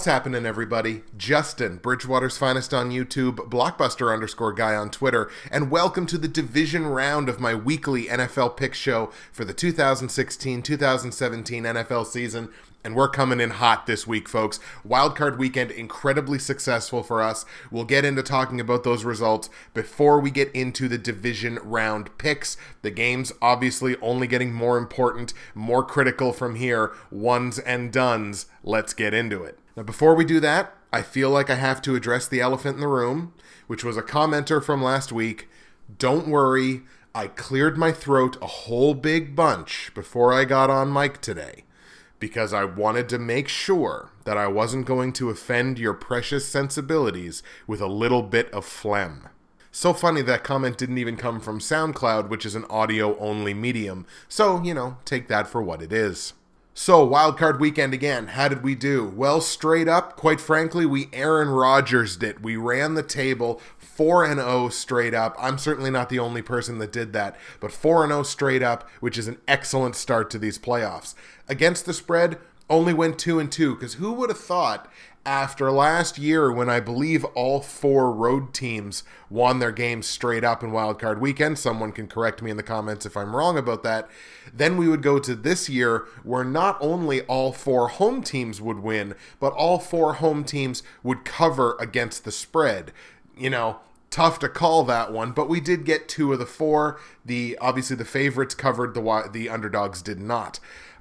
What's happening, everybody? Justin, Bridgewater's finest on YouTube, Blockbuster underscore guy on Twitter, and welcome to the division round of my weekly NFL pick show for the 2016 2017 NFL season. And we're coming in hot this week, folks. Wildcard weekend, incredibly successful for us. We'll get into talking about those results before we get into the division round picks. The game's obviously only getting more important, more critical from here. Ones and duns. Let's get into it. Now, before we do that, I feel like I have to address the elephant in the room, which was a commenter from last week. Don't worry, I cleared my throat a whole big bunch before I got on mic today because I wanted to make sure that I wasn't going to offend your precious sensibilities with a little bit of phlegm. So funny that comment didn't even come from SoundCloud, which is an audio only medium. So, you know, take that for what it is. So, wildcard weekend again. How did we do? Well, straight up, quite frankly, we Aaron Rodgers did. We ran the table 4 and 0 straight up. I'm certainly not the only person that did that, but 4 and 0 straight up, which is an excellent start to these playoffs. Against the spread, only went 2 and 2 cuz who would have thought after last year when I believe all four road teams won their games straight up in wildcard weekend. Someone can correct me in the comments if I'm wrong about that. Then we would go to this year where not only all four home teams would win, but all four home teams would cover against the spread. You know, tough to call that one, but we did get two of the four. The obviously the favorites covered, the the underdogs did not.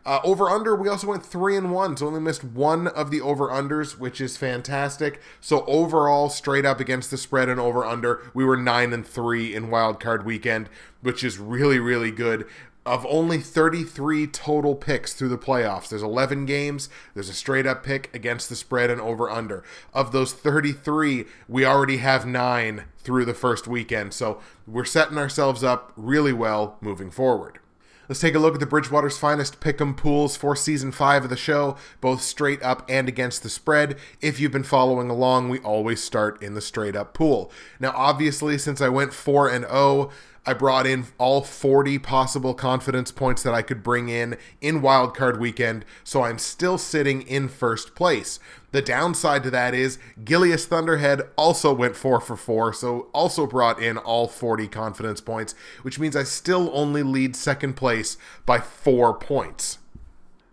Uh, over under, we also went three and one, so only missed one of the over unders, which is fantastic. So overall, straight up against the spread and over under, we were nine and three in wild card weekend, which is really really good. Of only 33 total picks through the playoffs, there's 11 games. There's a straight up pick against the spread and over under. Of those 33, we already have nine through the first weekend. So we're setting ourselves up really well moving forward. Let's take a look at the Bridgewater's finest pick'em pools for season five of the show, both straight up and against the spread. If you've been following along, we always start in the straight up pool. Now, obviously, since I went 4 and 0, I brought in all 40 possible confidence points that I could bring in in wildcard weekend, so I'm still sitting in first place. The downside to that is Gilius Thunderhead also went 4 for 4, so also brought in all 40 confidence points, which means I still only lead second place by 4 points.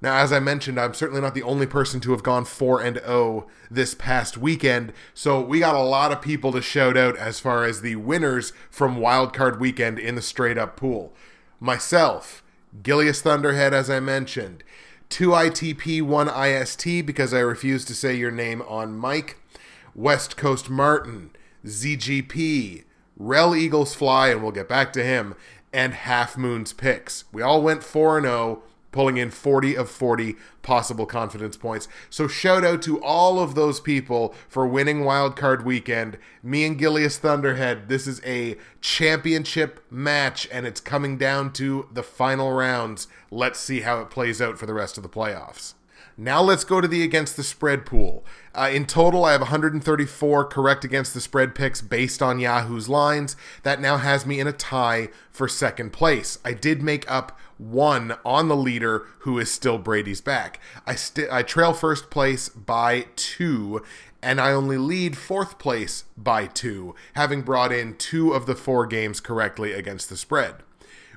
Now, as I mentioned, I'm certainly not the only person to have gone 4 and 0 this past weekend, so we got a lot of people to shout out as far as the winners from Wildcard Weekend in the straight up pool. Myself, Gilius Thunderhead, as I mentioned, 2 ITP, 1 IST because I refuse to say your name on mic, West Coast Martin, ZGP, Rel Eagles Fly, and we'll get back to him, and Half Moon's Picks. We all went 4 0 pulling in 40 of 40 possible confidence points. So shout out to all of those people for winning wildcard weekend. Me and Gilius Thunderhead, this is a championship match and it's coming down to the final rounds. Let's see how it plays out for the rest of the playoffs. Now let's go to the against the spread pool. Uh, in total, I have 134 correct against the spread picks based on Yahoo's lines. That now has me in a tie for second place. I did make up one on the leader who is still Brady's back. I st- I trail first place by two, and I only lead fourth place by two, having brought in two of the four games correctly against the spread.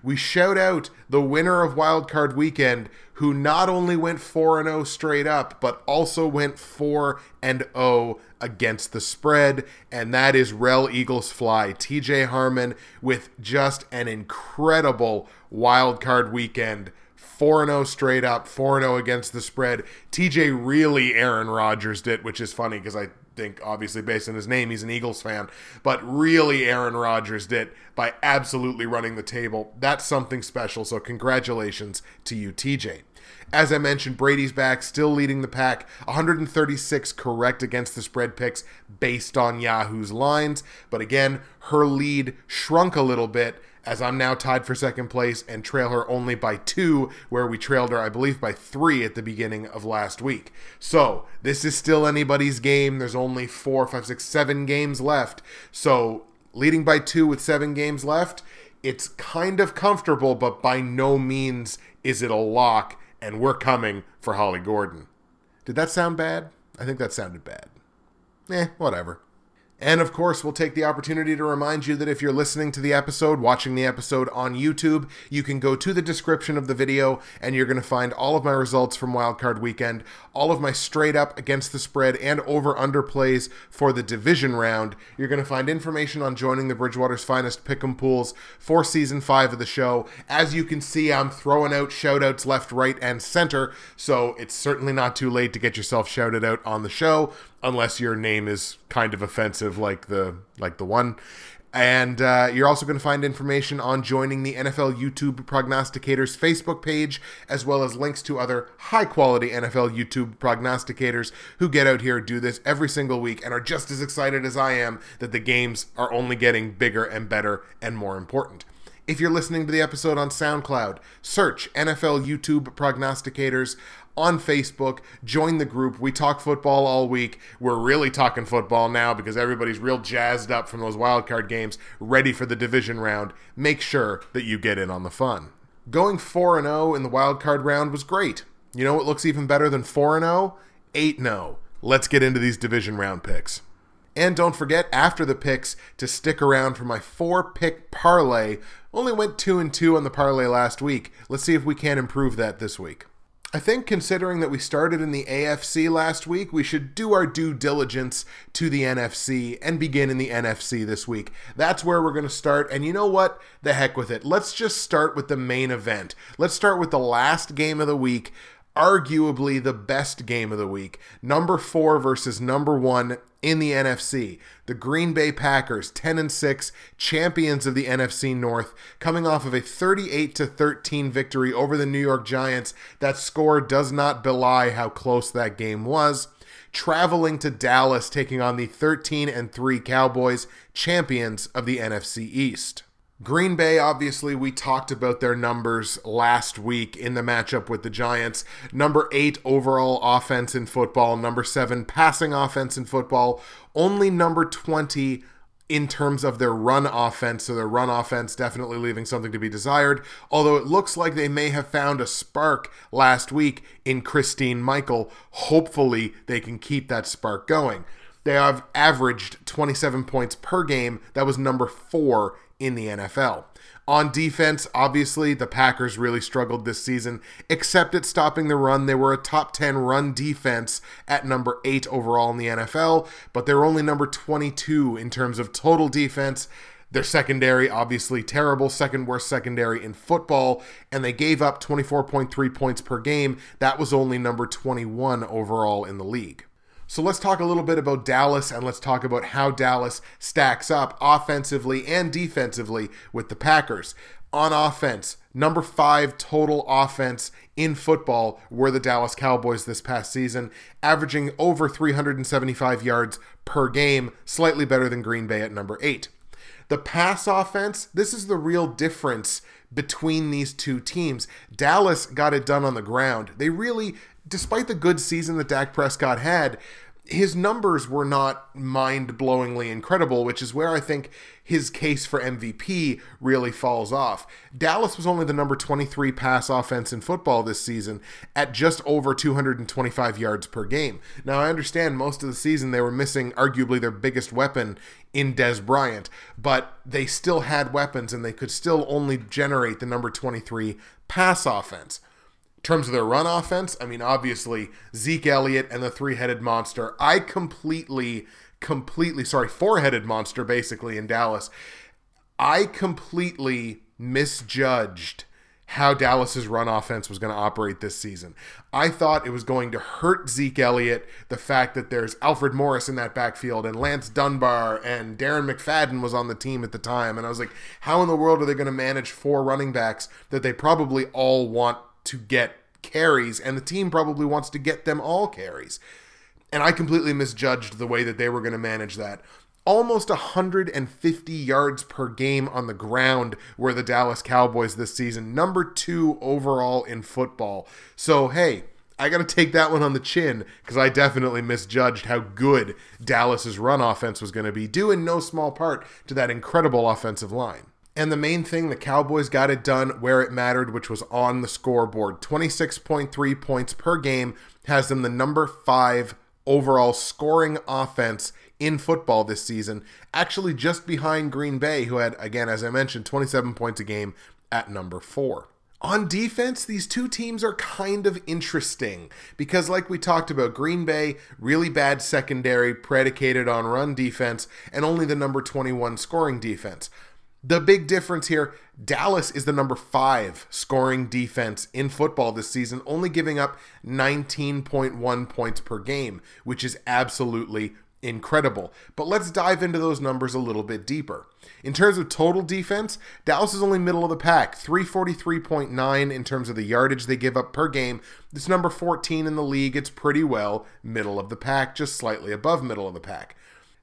We shout out the winner of Wildcard Weekend, who not only went 4 and 0 straight up, but also went 4 and 0 against the spread, and that is Rel Eagles Fly. TJ Harmon with just an incredible wildcard weekend. 4 0 straight up, 4 0 against the spread. TJ really Aaron Rodgers did, which is funny because I think, obviously, based on his name, he's an Eagles fan, but really Aaron Rodgers did by absolutely running the table. That's something special, so congratulations to you, TJ. As I mentioned, Brady's back, still leading the pack. 136 correct against the spread picks based on Yahoo's lines. But again, her lead shrunk a little bit as I'm now tied for second place and trail her only by two, where we trailed her, I believe, by three at the beginning of last week. So this is still anybody's game. There's only four, five, six, seven games left. So leading by two with seven games left, it's kind of comfortable, but by no means is it a lock, and we're coming for Holly Gordon. Did that sound bad? I think that sounded bad. Eh, whatever. And of course, we'll take the opportunity to remind you that if you're listening to the episode, watching the episode on YouTube, you can go to the description of the video and you're going to find all of my results from Wildcard Weekend, all of my straight up against the spread and over under plays for the division round. You're going to find information on joining the Bridgewater's Finest Pick'em Pools for season five of the show. As you can see, I'm throwing out shout outs left, right, and center, so it's certainly not too late to get yourself shouted out on the show unless your name is kind of offensive like the like the one and uh, you're also going to find information on joining the NFL YouTube Prognosticators Facebook page, as well as links to other high quality NFL YouTube prognosticators who get out here, do this every single week, and are just as excited as I am that the games are only getting bigger and better and more important. If you're listening to the episode on SoundCloud, search NFL YouTube Prognosticators on Facebook. Join the group. We talk football all week. We're really talking football now because everybody's real jazzed up from those wildcard games, ready for the division round. Make sure that you get in on the fun. Going 4 0 in the wildcard round was great. You know what looks even better than 4 0? 8 0. Let's get into these division round picks. And don't forget, after the picks, to stick around for my four pick parlay. Only went 2 and 2 on the parlay last week. Let's see if we can improve that this week. I think considering that we started in the AFC last week, we should do our due diligence to the NFC and begin in the NFC this week. That's where we're going to start. And you know what? The heck with it. Let's just start with the main event. Let's start with the last game of the week arguably the best game of the week. Number four versus number one in the NFC. The Green Bay Packers, 10 and 6, champions of the NFC North, coming off of a 38 to 13 victory over the New York Giants. That score does not belie how close that game was. Traveling to Dallas, taking on the 13 and 3 Cowboys, champions of the NFC East. Green Bay, obviously, we talked about their numbers last week in the matchup with the Giants. Number eight overall offense in football, number seven passing offense in football, only number 20 in terms of their run offense. So their run offense definitely leaving something to be desired. Although it looks like they may have found a spark last week in Christine Michael. Hopefully they can keep that spark going. They have averaged 27 points per game. That was number four in the NFL. On defense, obviously, the Packers really struggled this season, except at stopping the run. They were a top 10 run defense at number 8 overall in the NFL, but they're only number 22 in terms of total defense. Their secondary, obviously terrible, second worst secondary in football, and they gave up 24.3 points per game. That was only number 21 overall in the league. So let's talk a little bit about Dallas and let's talk about how Dallas stacks up offensively and defensively with the Packers. On offense, number five total offense in football were the Dallas Cowboys this past season, averaging over 375 yards per game, slightly better than Green Bay at number eight. The pass offense, this is the real difference between these two teams. Dallas got it done on the ground. They really despite the good season that Dak Prescott had, his numbers were not mind blowingly incredible, which is where I think his case for MVP really falls off. Dallas was only the number 23 pass offense in football this season at just over 225 yards per game. Now, I understand most of the season they were missing arguably their biggest weapon in Dez Bryant, but they still had weapons and they could still only generate the number 23 pass offense. Terms of their run offense, I mean, obviously, Zeke Elliott and the three headed monster. I completely, completely, sorry, four headed monster basically in Dallas. I completely misjudged how Dallas's run offense was going to operate this season. I thought it was going to hurt Zeke Elliott, the fact that there's Alfred Morris in that backfield and Lance Dunbar and Darren McFadden was on the team at the time. And I was like, how in the world are they going to manage four running backs that they probably all want to get carries, and the team probably wants to get them all carries. And I completely misjudged the way that they were going to manage that. Almost 150 yards per game on the ground were the Dallas Cowboys this season, number two overall in football. So, hey, I got to take that one on the chin because I definitely misjudged how good Dallas's run offense was going to be, due in no small part to that incredible offensive line. And the main thing, the Cowboys got it done where it mattered, which was on the scoreboard. 26.3 points per game has them the number five overall scoring offense in football this season, actually just behind Green Bay, who had, again, as I mentioned, 27 points a game at number four. On defense, these two teams are kind of interesting because, like we talked about, Green Bay, really bad secondary predicated on run defense and only the number 21 scoring defense. The big difference here Dallas is the number five scoring defense in football this season, only giving up 19.1 points per game, which is absolutely incredible. But let's dive into those numbers a little bit deeper. In terms of total defense, Dallas is only middle of the pack, 343.9 in terms of the yardage they give up per game. It's number 14 in the league. It's pretty well middle of the pack, just slightly above middle of the pack.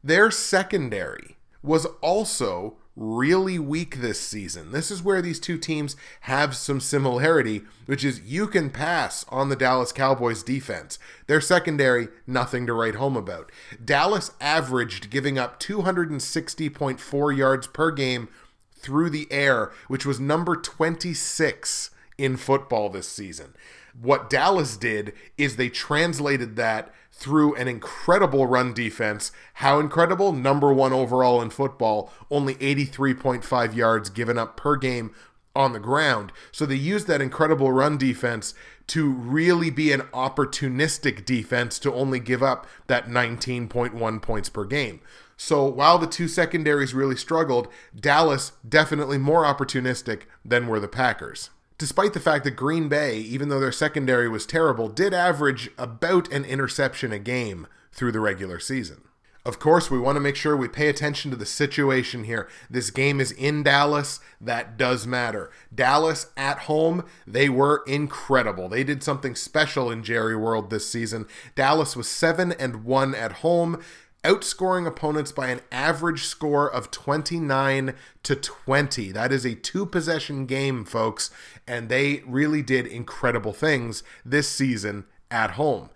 Their secondary was also really weak this season. This is where these two teams have some similarity, which is you can pass on the Dallas Cowboys defense. Their secondary, nothing to write home about. Dallas averaged giving up 260.4 yards per game through the air, which was number 26 in football this season. What Dallas did is they translated that through an incredible run defense. How incredible? Number one overall in football, only 83.5 yards given up per game on the ground. So they used that incredible run defense to really be an opportunistic defense to only give up that 19.1 points per game. So while the two secondaries really struggled, Dallas definitely more opportunistic than were the Packers despite the fact that Green Bay, even though their secondary was terrible, did average about an interception a game through the regular season. Of course, we want to make sure we pay attention to the situation here. This game is in Dallas. That does matter. Dallas at home, they were incredible. They did something special in Jerry World this season. Dallas was 7 and 1 at home outscoring opponents by an average score of 29 to 20. That is a two possession game, folks, and they really did incredible things this season at home.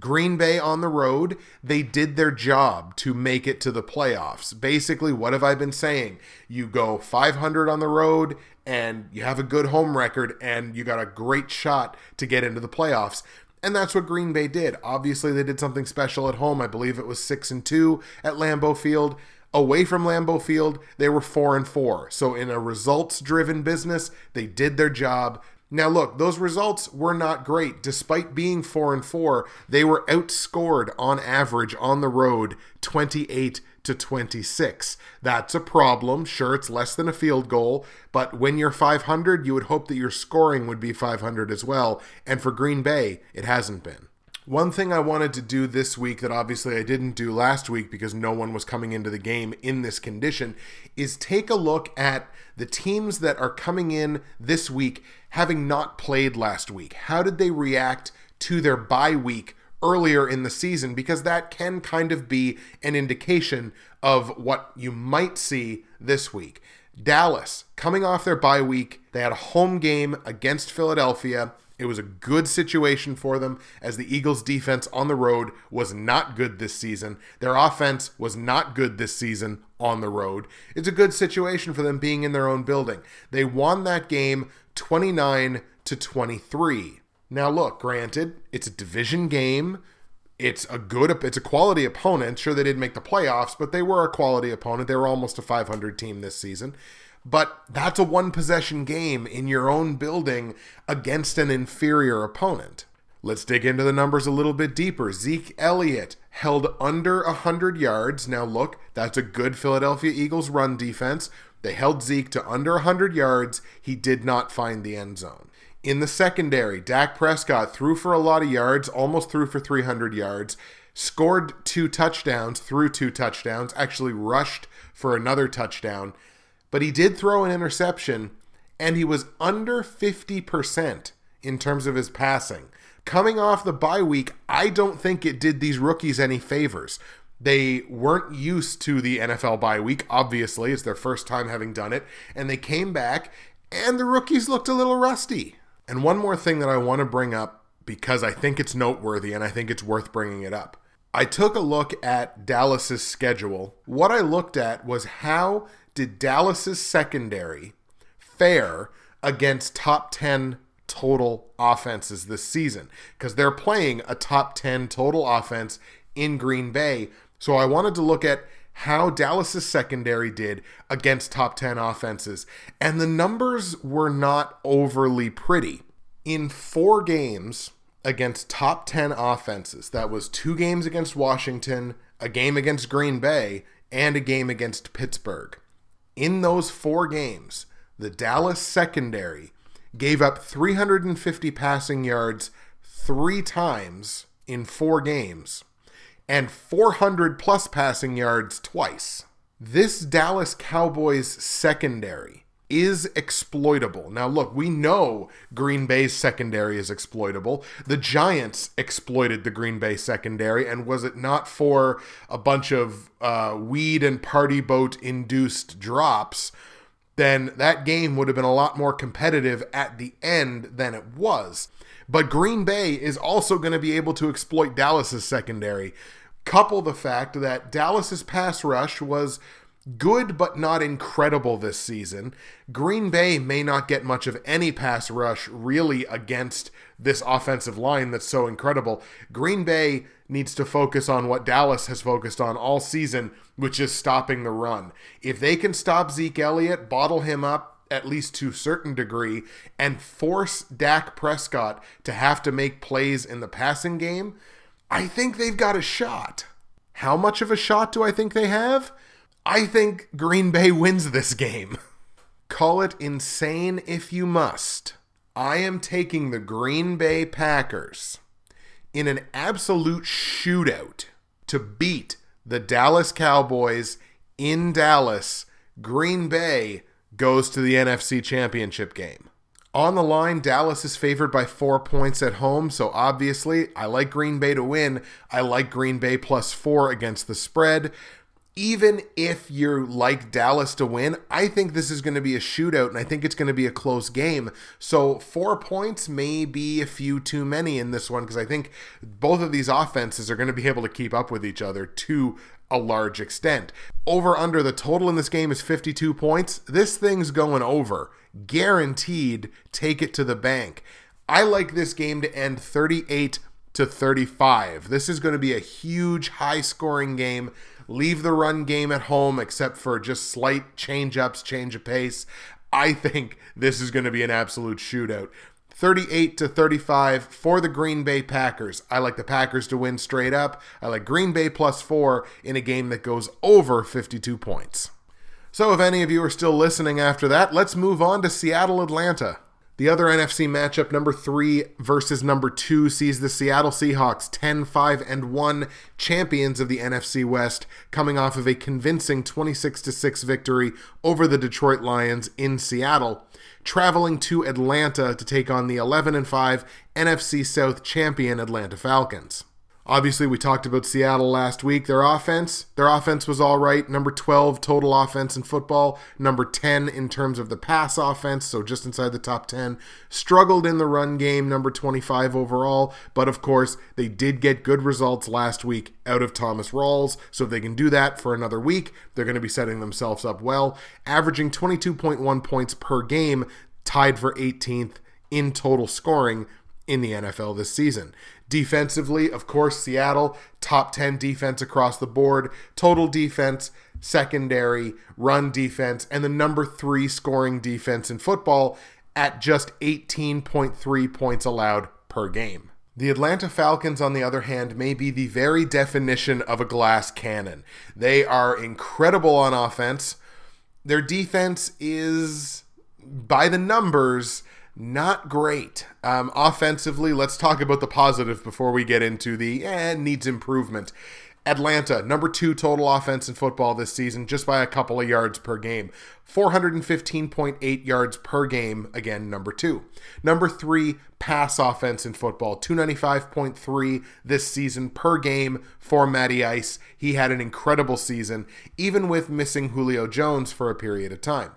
Green Bay on the road, they did their job to make it to the playoffs. Basically, what have I been saying? You go 500 on the road and you have a good home record and you got a great shot to get into the playoffs. And that's what Green Bay did. Obviously, they did something special at home. I believe it was 6 and 2 at Lambeau Field. Away from Lambeau Field, they were 4 and 4. So in a results-driven business, they did their job. Now look, those results were not great. Despite being 4 and 4, they were outscored on average on the road 28 to 26. That's a problem. Sure, it's less than a field goal, but when you're 500, you would hope that your scoring would be 500 as well. And for Green Bay, it hasn't been. One thing I wanted to do this week that obviously I didn't do last week because no one was coming into the game in this condition is take a look at the teams that are coming in this week having not played last week. How did they react to their bye week earlier in the season because that can kind of be an indication of what you might see this week. Dallas, coming off their bye week, they had a home game against Philadelphia. It was a good situation for them as the Eagles' defense on the road was not good this season. Their offense was not good this season on the road. It's a good situation for them being in their own building. They won that game 29 to 23. Now, look, granted, it's a division game. It's a good, it's a quality opponent. Sure, they didn't make the playoffs, but they were a quality opponent. They were almost a 500 team this season. But that's a one possession game in your own building against an inferior opponent. Let's dig into the numbers a little bit deeper. Zeke Elliott held under 100 yards. Now, look, that's a good Philadelphia Eagles run defense. They held Zeke to under 100 yards. He did not find the end zone. In the secondary, Dak Prescott threw for a lot of yards, almost threw for 300 yards, scored two touchdowns, threw two touchdowns, actually rushed for another touchdown, but he did throw an interception and he was under 50% in terms of his passing. Coming off the bye week, I don't think it did these rookies any favors. They weren't used to the NFL bye week, obviously. It's their first time having done it. And they came back, and the rookies looked a little rusty. And one more thing that I want to bring up because I think it's noteworthy and I think it's worth bringing it up. I took a look at Dallas's schedule. What I looked at was how did Dallas's secondary fare against top 10 total offenses this season because they're playing a top 10 total offense in Green Bay. So I wanted to look at how Dallas's secondary did against top 10 offenses. And the numbers were not overly pretty. In four games against top 10 offenses, that was two games against Washington, a game against Green Bay, and a game against Pittsburgh. In those four games, the Dallas secondary gave up 350 passing yards three times in four games and 400 plus passing yards twice. This Dallas Cowboys secondary is exploitable. Now, look, we know Green Bay's secondary is exploitable. The Giants exploited the Green Bay secondary, and was it not for a bunch of uh, weed and party boat induced drops, then that game would have been a lot more competitive at the end than it was. But Green Bay is also going to be able to exploit Dallas's secondary. Couple the fact that Dallas's pass rush was good but not incredible this season. Green Bay may not get much of any pass rush really against this offensive line that's so incredible. Green Bay needs to focus on what Dallas has focused on all season, which is stopping the run. If they can stop Zeke Elliott, bottle him up at least to a certain degree, and force Dak Prescott to have to make plays in the passing game, I think they've got a shot. How much of a shot do I think they have? I think Green Bay wins this game. Call it insane if you must. I am taking the Green Bay Packers in an absolute shootout to beat the Dallas Cowboys in Dallas. Green Bay goes to the NFC Championship game. On the line, Dallas is favored by four points at home, so obviously I like Green Bay to win. I like Green Bay plus four against the spread. Even if you're like Dallas to win, I think this is going to be a shootout and I think it's going to be a close game. So, four points may be a few too many in this one because I think both of these offenses are going to be able to keep up with each other to a large extent. Over under the total in this game is 52 points. This thing's going over. Guaranteed, take it to the bank. I like this game to end 38 to 35. This is going to be a huge high scoring game. Leave the run game at home except for just slight change ups, change of pace. I think this is going to be an absolute shootout. 38 to 35 for the Green Bay Packers. I like the Packers to win straight up. I like Green Bay plus 4 in a game that goes over 52 points. So if any of you are still listening after that, let's move on to Seattle Atlanta. The other NFC matchup, number three versus number two, sees the Seattle Seahawks 10 5 and 1 champions of the NFC West, coming off of a convincing 26 6 victory over the Detroit Lions in Seattle traveling to Atlanta to take on the 11 and 5 NFC South champion Atlanta Falcons. Obviously, we talked about Seattle last week. Their offense, their offense was all right. Number 12 total offense in football, number 10 in terms of the pass offense, so just inside the top 10. Struggled in the run game, number 25 overall, but of course, they did get good results last week out of Thomas Rawls. So if they can do that for another week, they're going to be setting themselves up well, averaging 22.1 points per game, tied for 18th in total scoring in the NFL this season. Defensively, of course, Seattle, top 10 defense across the board, total defense, secondary, run defense, and the number three scoring defense in football at just 18.3 points allowed per game. The Atlanta Falcons, on the other hand, may be the very definition of a glass cannon. They are incredible on offense. Their defense is, by the numbers, not great. Um, offensively, let's talk about the positive before we get into the eh, needs improvement. Atlanta, number two total offense in football this season, just by a couple of yards per game. 415.8 yards per game, again, number two. Number three, pass offense in football, 295.3 this season per game for Matty Ice. He had an incredible season, even with missing Julio Jones for a period of time.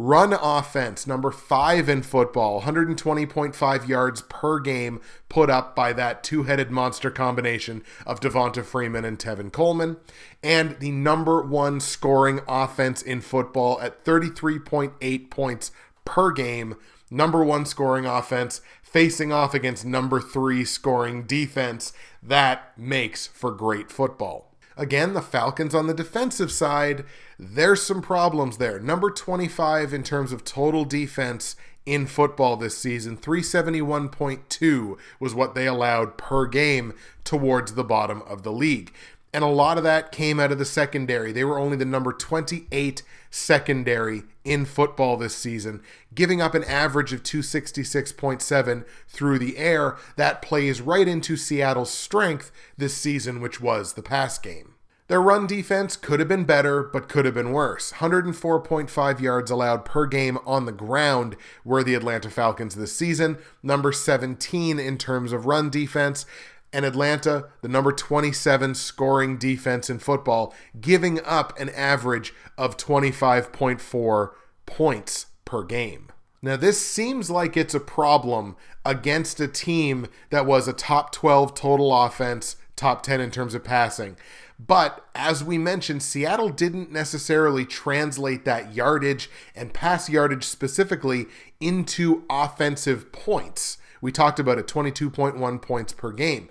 Run offense, number five in football, 120.5 yards per game put up by that two headed monster combination of Devonta Freeman and Tevin Coleman. And the number one scoring offense in football at 33.8 points per game number one scoring offense facing off against number three scoring defense. That makes for great football. Again, the Falcons on the defensive side, there's some problems there. Number 25 in terms of total defense in football this season. 371.2 was what they allowed per game towards the bottom of the league. And a lot of that came out of the secondary. They were only the number 28 secondary in football this season, giving up an average of 266.7 through the air. That plays right into Seattle's strength this season, which was the pass game. Their run defense could have been better, but could have been worse. 104.5 yards allowed per game on the ground were the Atlanta Falcons this season, number 17 in terms of run defense. And Atlanta, the number 27 scoring defense in football, giving up an average of 25.4 points per game. Now, this seems like it's a problem against a team that was a top 12 total offense, top 10 in terms of passing. But as we mentioned, Seattle didn't necessarily translate that yardage and pass yardage specifically into offensive points. We talked about it 22.1 points per game.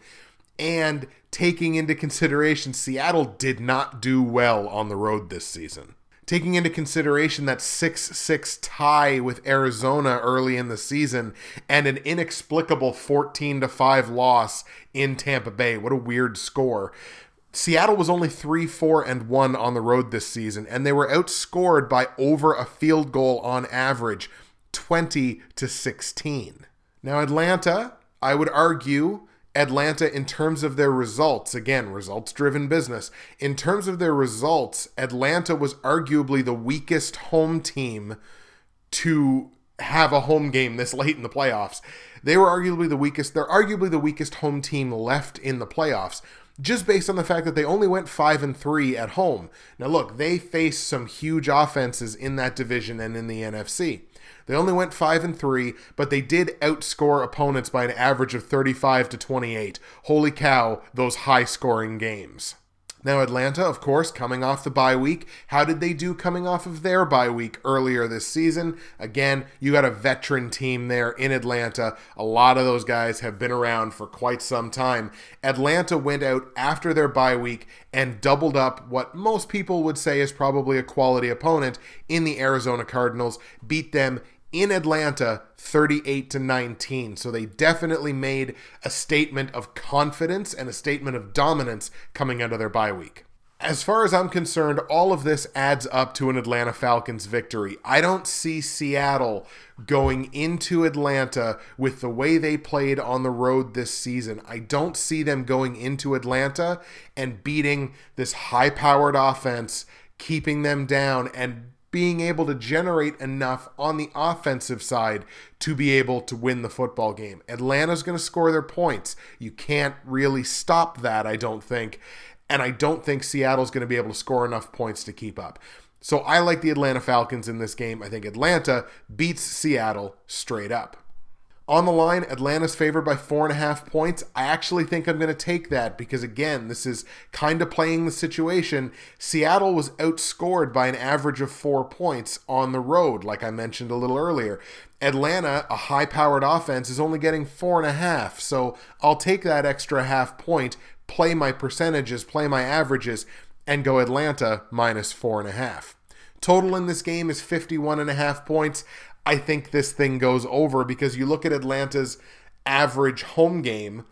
And taking into consideration, Seattle did not do well on the road this season. Taking into consideration that 6 6 tie with Arizona early in the season and an inexplicable 14 5 loss in Tampa Bay. What a weird score. Seattle was only 3 4 and 1 on the road this season, and they were outscored by over a field goal on average 20 to 16. Now, Atlanta, I would argue, Atlanta, in terms of their results, again, results driven business, in terms of their results, Atlanta was arguably the weakest home team to have a home game this late in the playoffs. They were arguably the weakest, they're arguably the weakest home team left in the playoffs just based on the fact that they only went 5 and 3 at home. Now look, they faced some huge offenses in that division and in the NFC. They only went 5 and 3, but they did outscore opponents by an average of 35 to 28. Holy cow, those high-scoring games. Now, Atlanta, of course, coming off the bye week. How did they do coming off of their bye week earlier this season? Again, you got a veteran team there in Atlanta. A lot of those guys have been around for quite some time. Atlanta went out after their bye week and doubled up what most people would say is probably a quality opponent in the Arizona Cardinals, beat them in Atlanta 38 to 19. So they definitely made a statement of confidence and a statement of dominance coming out of their bye week. As far as I'm concerned, all of this adds up to an Atlanta Falcons victory. I don't see Seattle going into Atlanta with the way they played on the road this season. I don't see them going into Atlanta and beating this high powered offense, keeping them down, and being able to generate enough on the offensive side to be able to win the football game. Atlanta's going to score their points. You can't really stop that, I don't think. And I don't think Seattle's going to be able to score enough points to keep up. So I like the Atlanta Falcons in this game. I think Atlanta beats Seattle straight up. On the line, Atlanta's favored by four and a half points. I actually think I'm going to take that because, again, this is kind of playing the situation. Seattle was outscored by an average of four points on the road, like I mentioned a little earlier. Atlanta, a high powered offense, is only getting four and a half. So I'll take that extra half point, play my percentages, play my averages, and go Atlanta minus four and a half. Total in this game is 51 and a half points. I think this thing goes over because you look at Atlanta's average home game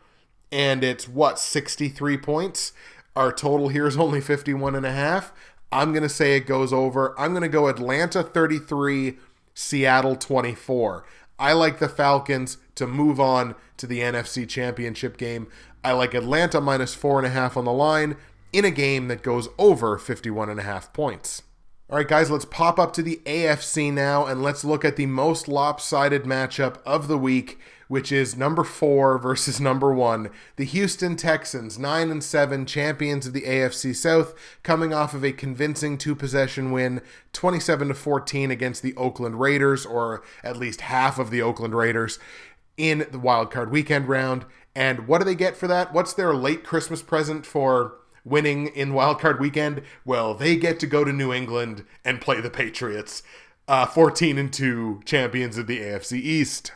and it's what 63 points. Our total here is only 51 and a half. I'm going to say it goes over. I'm going to go Atlanta 33, Seattle 24. I like the Falcons to move on to the NFC Championship game. I like Atlanta minus four and a half on the line in a game that goes over 51 and a half points. All right, guys, let's pop up to the AFC now and let's look at the most lopsided matchup of the week, which is number four versus number one. The Houston Texans, nine and seven, champions of the AFC South, coming off of a convincing two possession win, 27 to 14 against the Oakland Raiders, or at least half of the Oakland Raiders, in the wildcard weekend round. And what do they get for that? What's their late Christmas present for? Winning in wildcard weekend, well, they get to go to New England and play the Patriots. uh, 14 and 2 champions of the AFC East.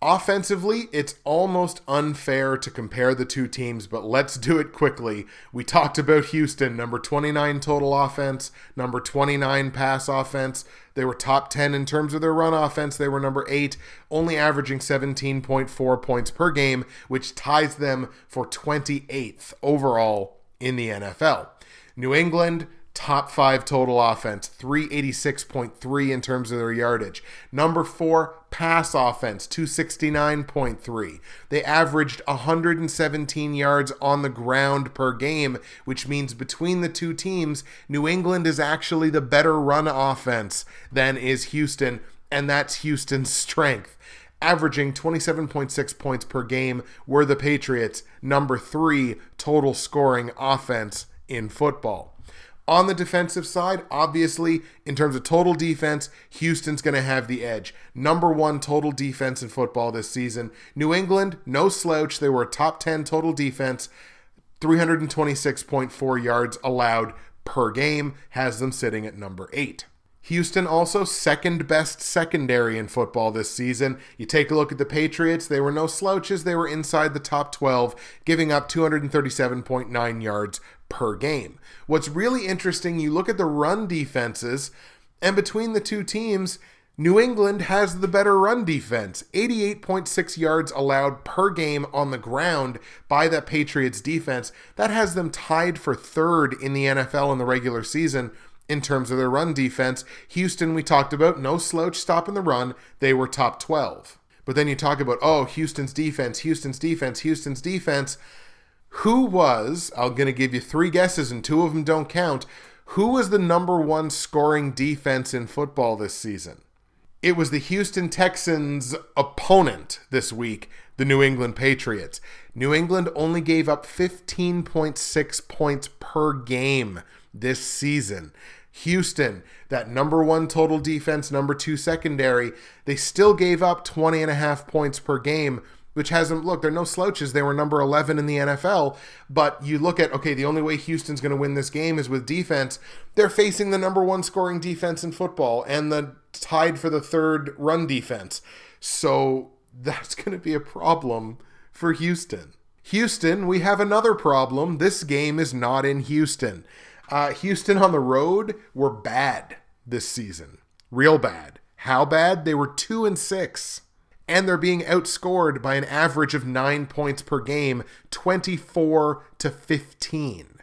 Offensively, it's almost unfair to compare the two teams, but let's do it quickly. We talked about Houston, number 29 total offense, number 29 pass offense. They were top 10 in terms of their run offense. They were number 8, only averaging 17.4 points per game, which ties them for 28th overall in the NFL. New England, top five total offense, 386.3 in terms of their yardage. Number four, pass offense, 269.3. They averaged 117 yards on the ground per game, which means between the two teams, New England is actually the better run offense than is Houston, and that's Houston's strength. Averaging 27.6 points per game were the Patriots' number three total scoring offense in football. On the defensive side, obviously, in terms of total defense, Houston's going to have the edge. Number one total defense in football this season. New England, no slouch. They were top 10 total defense, 326.4 yards allowed per game, has them sitting at number eight. Houston also second best secondary in football this season. You take a look at the Patriots, they were no slouches. They were inside the top 12, giving up 237.9 yards per game. What's really interesting, you look at the run defenses, and between the two teams, New England has the better run defense. 88.6 yards allowed per game on the ground by that Patriots defense. That has them tied for third in the NFL in the regular season in terms of their run defense. Houston, we talked about, no slouch stopping the run. They were top 12. But then you talk about, oh, Houston's defense, Houston's defense, Houston's defense. Who was, I'm going to give you three guesses and two of them don't count. Who was the number one scoring defense in football this season? It was the Houston Texans' opponent this week, the New England Patriots. New England only gave up 15.6 points per game this season. Houston, that number one total defense, number two secondary, they still gave up 20 and a half points per game, which hasn't, look, they're no slouches. They were number 11 in the NFL. But you look at, okay, the only way Houston's going to win this game is with defense. They're facing the number one scoring defense in football and the tied for the third run defense. So that's going to be a problem for Houston. Houston, we have another problem. This game is not in Houston. Uh, Houston on the road were bad this season, real bad. How bad? They were two and six, and they're being outscored by an average of nine points per game, twenty-four to fifteen.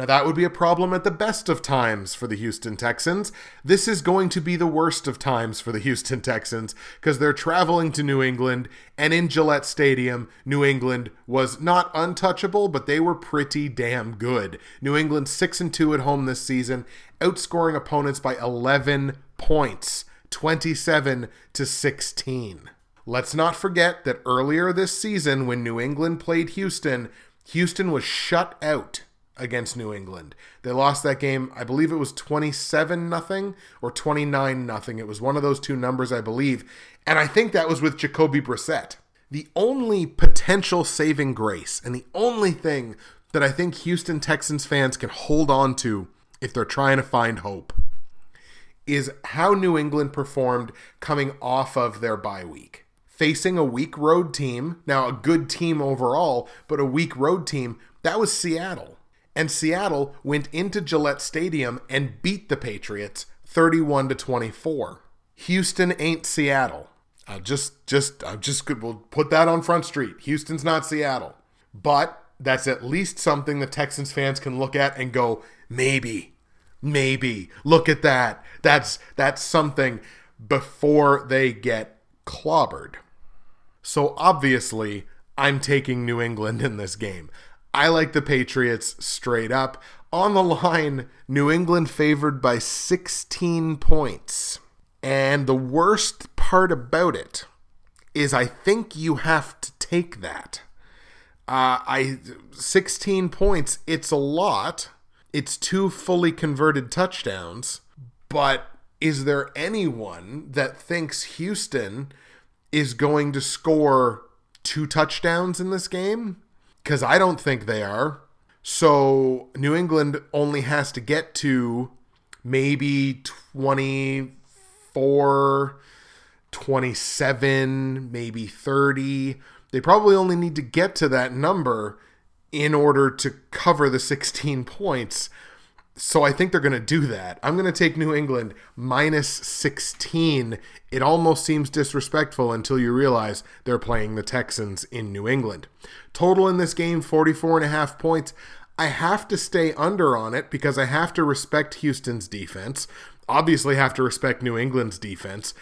Now, that would be a problem at the best of times for the Houston Texans. This is going to be the worst of times for the Houston Texans because they're traveling to New England, and in Gillette Stadium, New England was not untouchable, but they were pretty damn good. New England 6 and 2 at home this season, outscoring opponents by 11 points, 27 to 16. Let's not forget that earlier this season, when New England played Houston, Houston was shut out against New England. They lost that game, I believe it was 27 nothing or 29 nothing. It was one of those two numbers, I believe. And I think that was with Jacoby Brissett. The only potential saving grace and the only thing that I think Houston Texans fans can hold on to if they're trying to find hope is how New England performed coming off of their bye week. Facing a weak road team, now a good team overall, but a weak road team, that was Seattle and Seattle went into Gillette Stadium and beat the Patriots 31 to 24. Houston ain't Seattle. I just just I just we'll put that on front street. Houston's not Seattle. But that's at least something the Texans fans can look at and go, maybe, maybe. Look at that. That's that's something before they get clobbered. So obviously, I'm taking New England in this game. I like the Patriots straight up. On the line, New England favored by 16 points. And the worst part about it is I think you have to take that. Uh, I 16 points, it's a lot. It's two fully converted touchdowns, but is there anyone that thinks Houston is going to score two touchdowns in this game? Because I don't think they are. So New England only has to get to maybe 24 24, 27, maybe 30. They probably only need to get to that number in order to cover the 16 points. So I think they're going to do that. I'm going to take New England minus 16. It almost seems disrespectful until you realize they're playing the Texans in New England. Total in this game 44 and a half points. I have to stay under on it because I have to respect Houston's defense. Obviously have to respect New England's defense.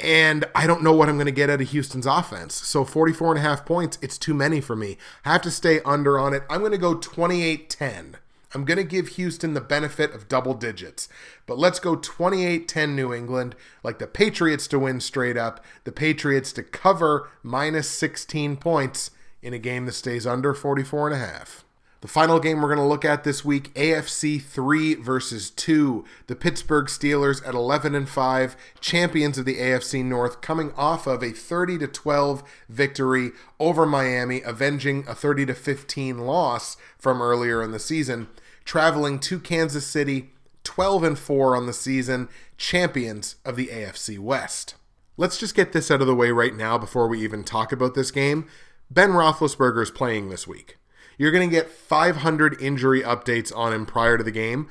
And I don't know what I'm going to get out of Houston's offense. So 44 and a half points, it's too many for me. Have to stay under on it. I'm going to go 28 10. I'm going to give Houston the benefit of double digits. But let's go 28 10 New England, like the Patriots to win straight up, the Patriots to cover minus 16 points in a game that stays under 44 and a half. The final game we're going to look at this week, AFC 3 versus 2. The Pittsburgh Steelers at 11 and 5, champions of the AFC North, coming off of a 30 to 12 victory over Miami, avenging a 30 to 15 loss from earlier in the season, traveling to Kansas City, 12 and 4 on the season, champions of the AFC West. Let's just get this out of the way right now before we even talk about this game. Ben Roethlisberger is playing this week. You're going to get 500 injury updates on him prior to the game.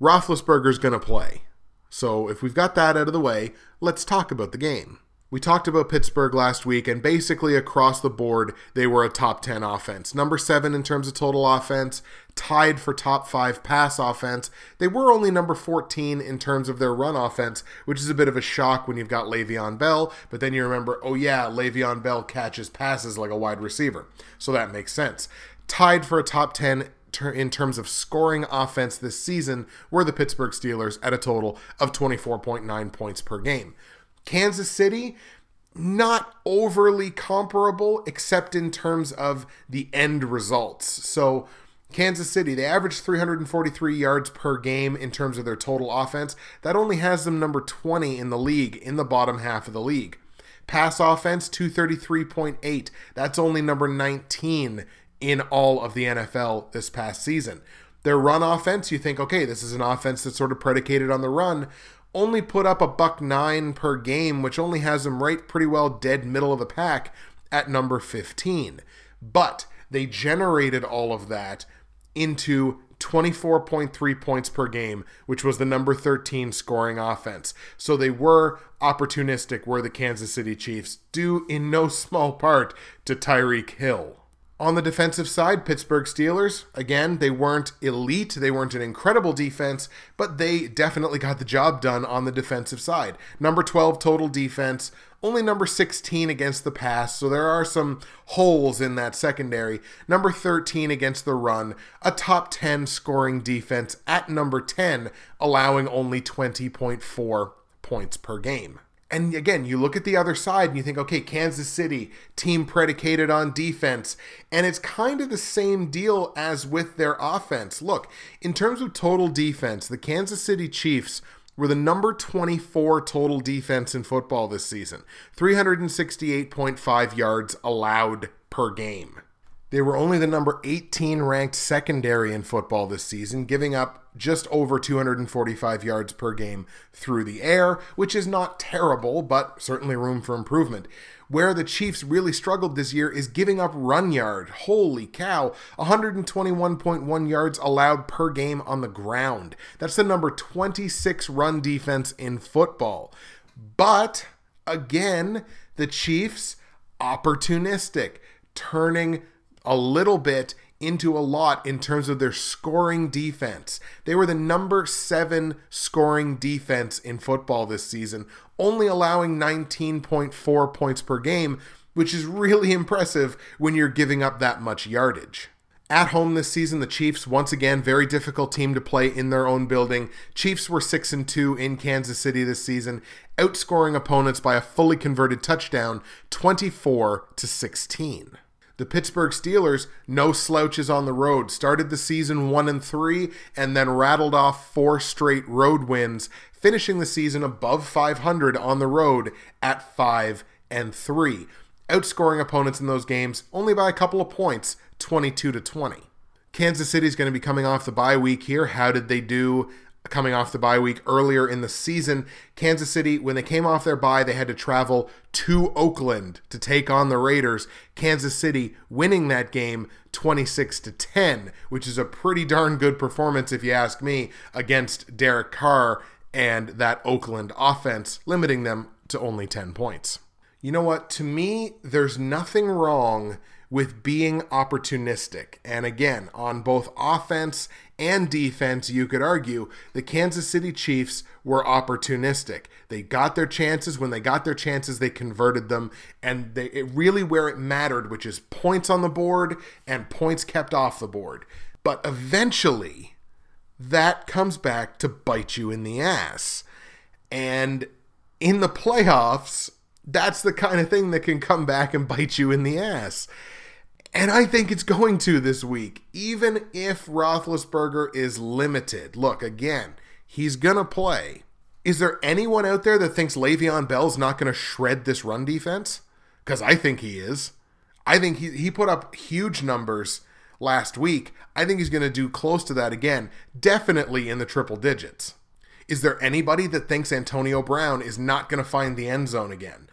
Roethlisberger's going to play. So if we've got that out of the way, let's talk about the game. We talked about Pittsburgh last week, and basically across the board, they were a top 10 offense. Number seven in terms of total offense, tied for top five pass offense. They were only number 14 in terms of their run offense, which is a bit of a shock when you've got Le'Veon Bell, but then you remember, oh yeah, Le'Veon Bell catches passes like a wide receiver. So that makes sense tied for a top 10 in terms of scoring offense this season were the Pittsburgh Steelers at a total of 24.9 points per game. Kansas City, not overly comparable except in terms of the end results. So, Kansas City, they average 343 yards per game in terms of their total offense. That only has them number 20 in the league, in the bottom half of the league. Pass offense, 233.8. That's only number 19 in all of the NFL this past season. Their run offense, you think, okay, this is an offense that's sort of predicated on the run, only put up a buck nine per game, which only has them right pretty well dead middle of the pack at number 15. But they generated all of that into 24.3 points per game, which was the number 13 scoring offense. So they were opportunistic, were the Kansas City Chiefs, due in no small part to Tyreek Hill. On the defensive side, Pittsburgh Steelers, again, they weren't elite. They weren't an incredible defense, but they definitely got the job done on the defensive side. Number 12 total defense, only number 16 against the pass, so there are some holes in that secondary. Number 13 against the run, a top 10 scoring defense at number 10, allowing only 20.4 points per game. And again, you look at the other side and you think, okay, Kansas City, team predicated on defense. And it's kind of the same deal as with their offense. Look, in terms of total defense, the Kansas City Chiefs were the number 24 total defense in football this season 368.5 yards allowed per game. They were only the number 18 ranked secondary in football this season, giving up just over 245 yards per game through the air, which is not terrible, but certainly room for improvement. Where the Chiefs really struggled this year is giving up run yard. Holy cow, 121.1 yards allowed per game on the ground. That's the number 26 run defense in football. But again, the Chiefs opportunistic, turning a little bit into a lot in terms of their scoring defense. They were the number seven scoring defense in football this season, only allowing 19.4 points per game, which is really impressive when you're giving up that much yardage. At home this season, the Chiefs once again very difficult team to play in their own building. Chiefs were 6 and 2 in Kansas City this season, outscoring opponents by a fully converted touchdown, 24 to 16. The Pittsburgh Steelers, no slouches on the road, started the season 1 and 3 and then rattled off four straight road wins, finishing the season above 500 on the road at 5 and 3, outscoring opponents in those games only by a couple of points, 22 to 20. Kansas City is going to be coming off the bye week here. How did they do? Coming off the bye week earlier in the season. Kansas City, when they came off their bye, they had to travel to Oakland to take on the Raiders. Kansas City winning that game 26 to 10, which is a pretty darn good performance if you ask me against Derek Carr and that Oakland offense, limiting them to only 10 points. You know what? To me, there's nothing wrong with being opportunistic. And again, on both offense and defense, you could argue the Kansas City Chiefs were opportunistic. They got their chances. When they got their chances, they converted them. And they it really where it mattered, which is points on the board and points kept off the board. But eventually, that comes back to bite you in the ass. And in the playoffs, that's the kind of thing that can come back and bite you in the ass. And I think it's going to this week, even if Roethlisberger is limited. Look, again, he's going to play. Is there anyone out there that thinks Le'Veon Bell's not going to shred this run defense? Because I think he is. I think he, he put up huge numbers last week. I think he's going to do close to that again, definitely in the triple digits. Is there anybody that thinks Antonio Brown is not going to find the end zone again?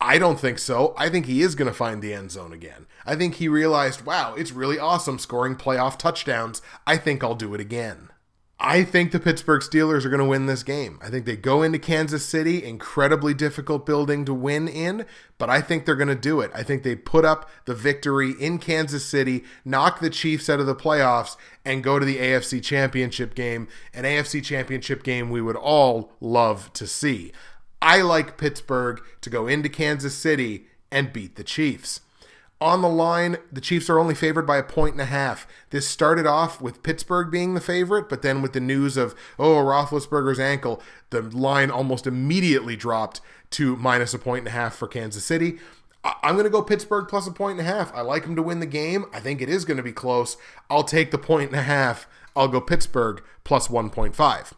I don't think so. I think he is going to find the end zone again. I think he realized, wow, it's really awesome scoring playoff touchdowns. I think I'll do it again. I think the Pittsburgh Steelers are going to win this game. I think they go into Kansas City, incredibly difficult building to win in, but I think they're going to do it. I think they put up the victory in Kansas City, knock the Chiefs out of the playoffs, and go to the AFC Championship game, an AFC Championship game we would all love to see. I like Pittsburgh to go into Kansas City and beat the Chiefs. On the line, the Chiefs are only favored by a point and a half. This started off with Pittsburgh being the favorite, but then with the news of, oh, Roethlisberger's ankle, the line almost immediately dropped to minus a point and a half for Kansas City. I'm going to go Pittsburgh plus a point and a half. I like them to win the game. I think it is going to be close. I'll take the point and a half. I'll go Pittsburgh plus 1.5.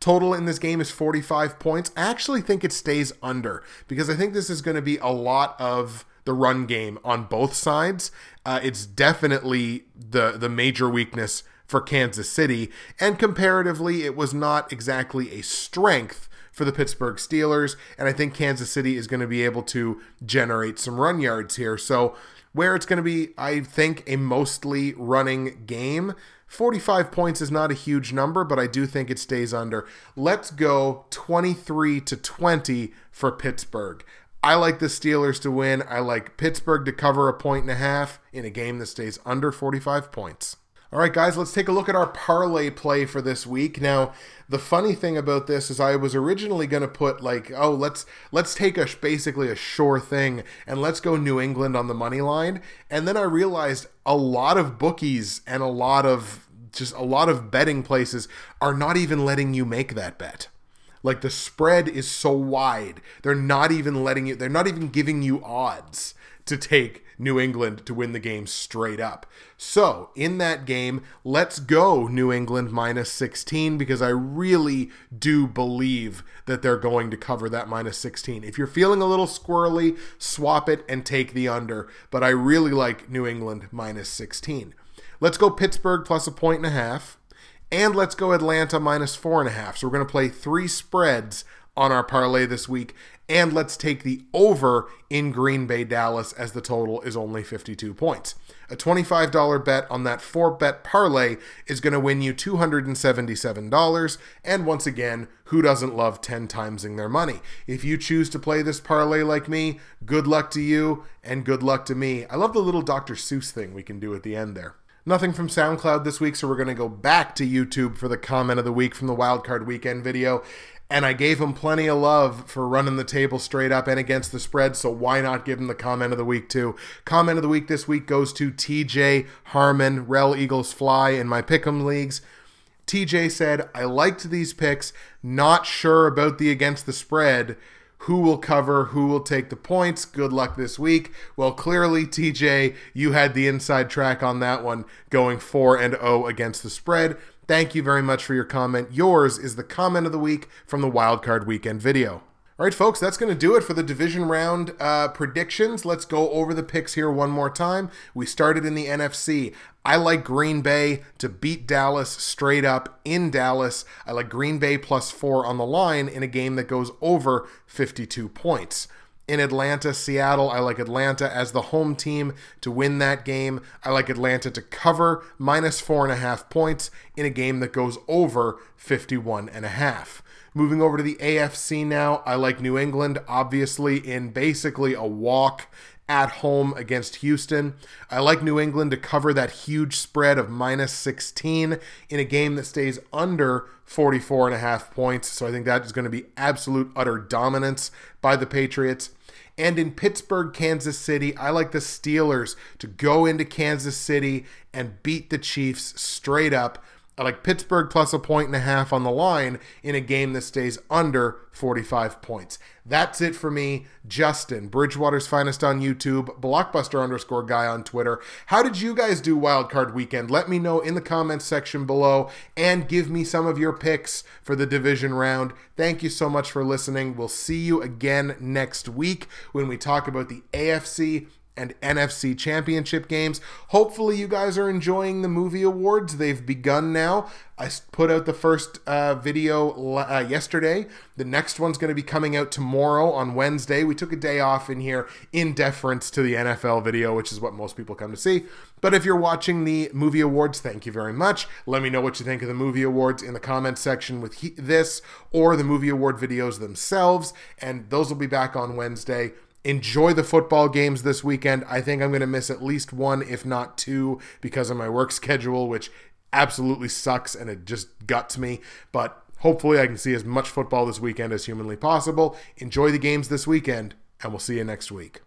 Total in this game is 45 points. I actually think it stays under because I think this is going to be a lot of the run game on both sides. Uh, it's definitely the the major weakness for Kansas City, and comparatively, it was not exactly a strength for the Pittsburgh Steelers. And I think Kansas City is going to be able to generate some run yards here. So where it's going to be, I think, a mostly running game. 45 points is not a huge number, but I do think it stays under. Let's go 23 to 20 for Pittsburgh. I like the Steelers to win. I like Pittsburgh to cover a point and a half in a game that stays under 45 points. All right, guys, let's take a look at our parlay play for this week. Now, the funny thing about this is I was originally going to put like, oh, let's let's take a basically a sure thing and let's go New England on the money line. And then I realized a lot of bookies and a lot of just a lot of betting places are not even letting you make that bet. Like the spread is so wide. They're not even letting you they're not even giving you odds to take New England to win the game straight up. So, in that game, let's go New England minus 16 because I really do believe that they're going to cover that minus 16. If you're feeling a little squirrely, swap it and take the under, but I really like New England minus 16. Let's go Pittsburgh plus a point and a half. And let's go Atlanta minus four and a half. So we're going to play three spreads on our parlay this week. And let's take the over in Green Bay, Dallas, as the total is only 52 points. A $25 bet on that four bet parlay is going to win you $277. And once again, who doesn't love 10 timesing their money? If you choose to play this parlay like me, good luck to you and good luck to me. I love the little Dr. Seuss thing we can do at the end there. Nothing from SoundCloud this week, so we're going to go back to YouTube for the comment of the week from the Wildcard Weekend video. And I gave him plenty of love for running the table straight up and against the spread, so why not give him the comment of the week too? Comment of the week this week goes to TJ Harmon, Rel Eagles Fly in my Pick'em leagues. TJ said, I liked these picks, not sure about the against the spread who will cover, who will take the points. Good luck this week. Well, clearly, TJ, you had the inside track on that one, going 4 and 0 against the spread. Thank you very much for your comment. Yours is the comment of the week from the Wildcard Weekend video. All right, folks, that's going to do it for the division round uh, predictions. Let's go over the picks here one more time. We started in the NFC. I like Green Bay to beat Dallas straight up in Dallas. I like Green Bay plus four on the line in a game that goes over 52 points. In Atlanta, Seattle, I like Atlanta as the home team to win that game. I like Atlanta to cover minus four and a half points in a game that goes over 51 and a half. Moving over to the AFC now, I like New England, obviously, in basically a walk at home against Houston. I like New England to cover that huge spread of minus 16 in a game that stays under 44 and a half points. So I think that is going to be absolute utter dominance by the Patriots. And in Pittsburgh, Kansas City, I like the Steelers to go into Kansas City and beat the Chiefs straight up I like Pittsburgh plus a point and a half on the line in a game that stays under 45 points. That's it for me, Justin, Bridgewater's finest on YouTube, blockbuster underscore guy on Twitter. How did you guys do wildcard weekend? Let me know in the comments section below and give me some of your picks for the division round. Thank you so much for listening. We'll see you again next week when we talk about the AFC and NFC championship games. Hopefully, you guys are enjoying the movie awards. They've begun now. I put out the first uh, video uh, yesterday. The next one's going to be coming out tomorrow on Wednesday. We took a day off in here in deference to the NFL video, which is what most people come to see. But if you're watching the movie awards, thank you very much. Let me know what you think of the movie awards in the comments section with he- this or the movie award videos themselves. And those will be back on Wednesday enjoy the football games this weekend. I think I'm going to miss at least one, if not two, because of my work schedule, which absolutely sucks and it just guts me. But hopefully, I can see as much football this weekend as humanly possible. Enjoy the games this weekend, and we'll see you next week.